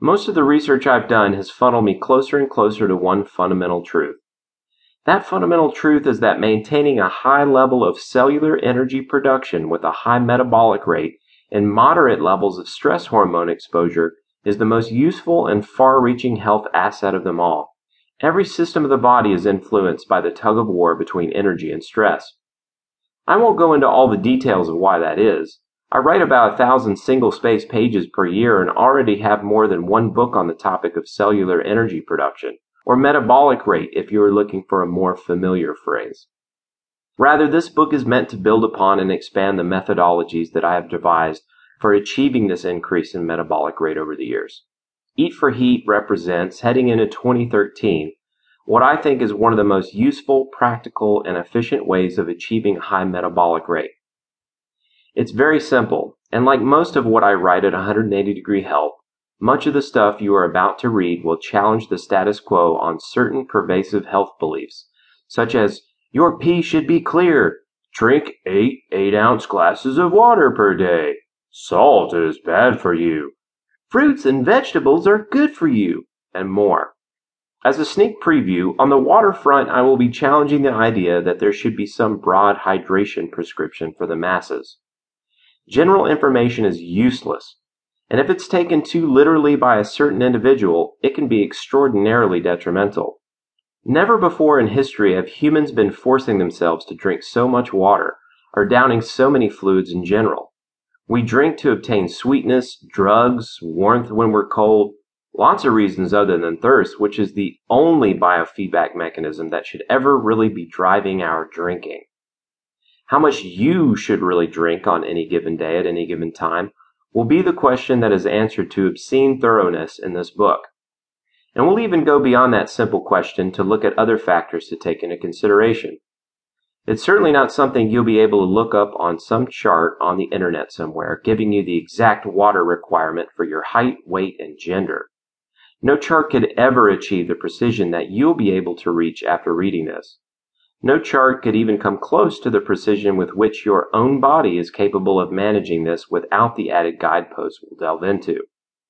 Most of the research I've done has funneled me closer and closer to one fundamental truth. That fundamental truth is that maintaining a high level of cellular energy production with a high metabolic rate and moderate levels of stress hormone exposure is the most useful and far reaching health asset of them all. Every system of the body is influenced by the tug of war between energy and stress. I won't go into all the details of why that is. I write about a thousand single space pages per year and already have more than one book on the topic of cellular energy production, or metabolic rate if you are looking for a more familiar phrase. Rather, this book is meant to build upon and expand the methodologies that I have devised for achieving this increase in metabolic rate over the years. Eat for Heat represents, heading into 2013, what I think is one of the most useful, practical, and efficient ways of achieving high metabolic rate. It's very simple, and like most of what I write at 180 Degree Health, much of the stuff you are about to read will challenge the status quo on certain pervasive health beliefs, such as your pee should be clear, drink eight 8 ounce glasses of water per day, salt is bad for you, fruits and vegetables are good for you, and more. As a sneak preview, on the waterfront, I will be challenging the idea that there should be some broad hydration prescription for the masses. General information is useless, and if it's taken too literally by a certain individual, it can be extraordinarily detrimental. Never before in history have humans been forcing themselves to drink so much water, or downing so many fluids in general. We drink to obtain sweetness, drugs, warmth when we're cold, lots of reasons other than thirst, which is the only biofeedback mechanism that should ever really be driving our drinking. How much you should really drink on any given day at any given time will be the question that is answered to obscene thoroughness in this book. And we'll even go beyond that simple question to look at other factors to take into consideration. It's certainly not something you'll be able to look up on some chart on the internet somewhere, giving you the exact water requirement for your height, weight, and gender. No chart could ever achieve the precision that you'll be able to reach after reading this. No chart could even come close to the precision with which your own body is capable of managing this without the added guideposts we'll delve into.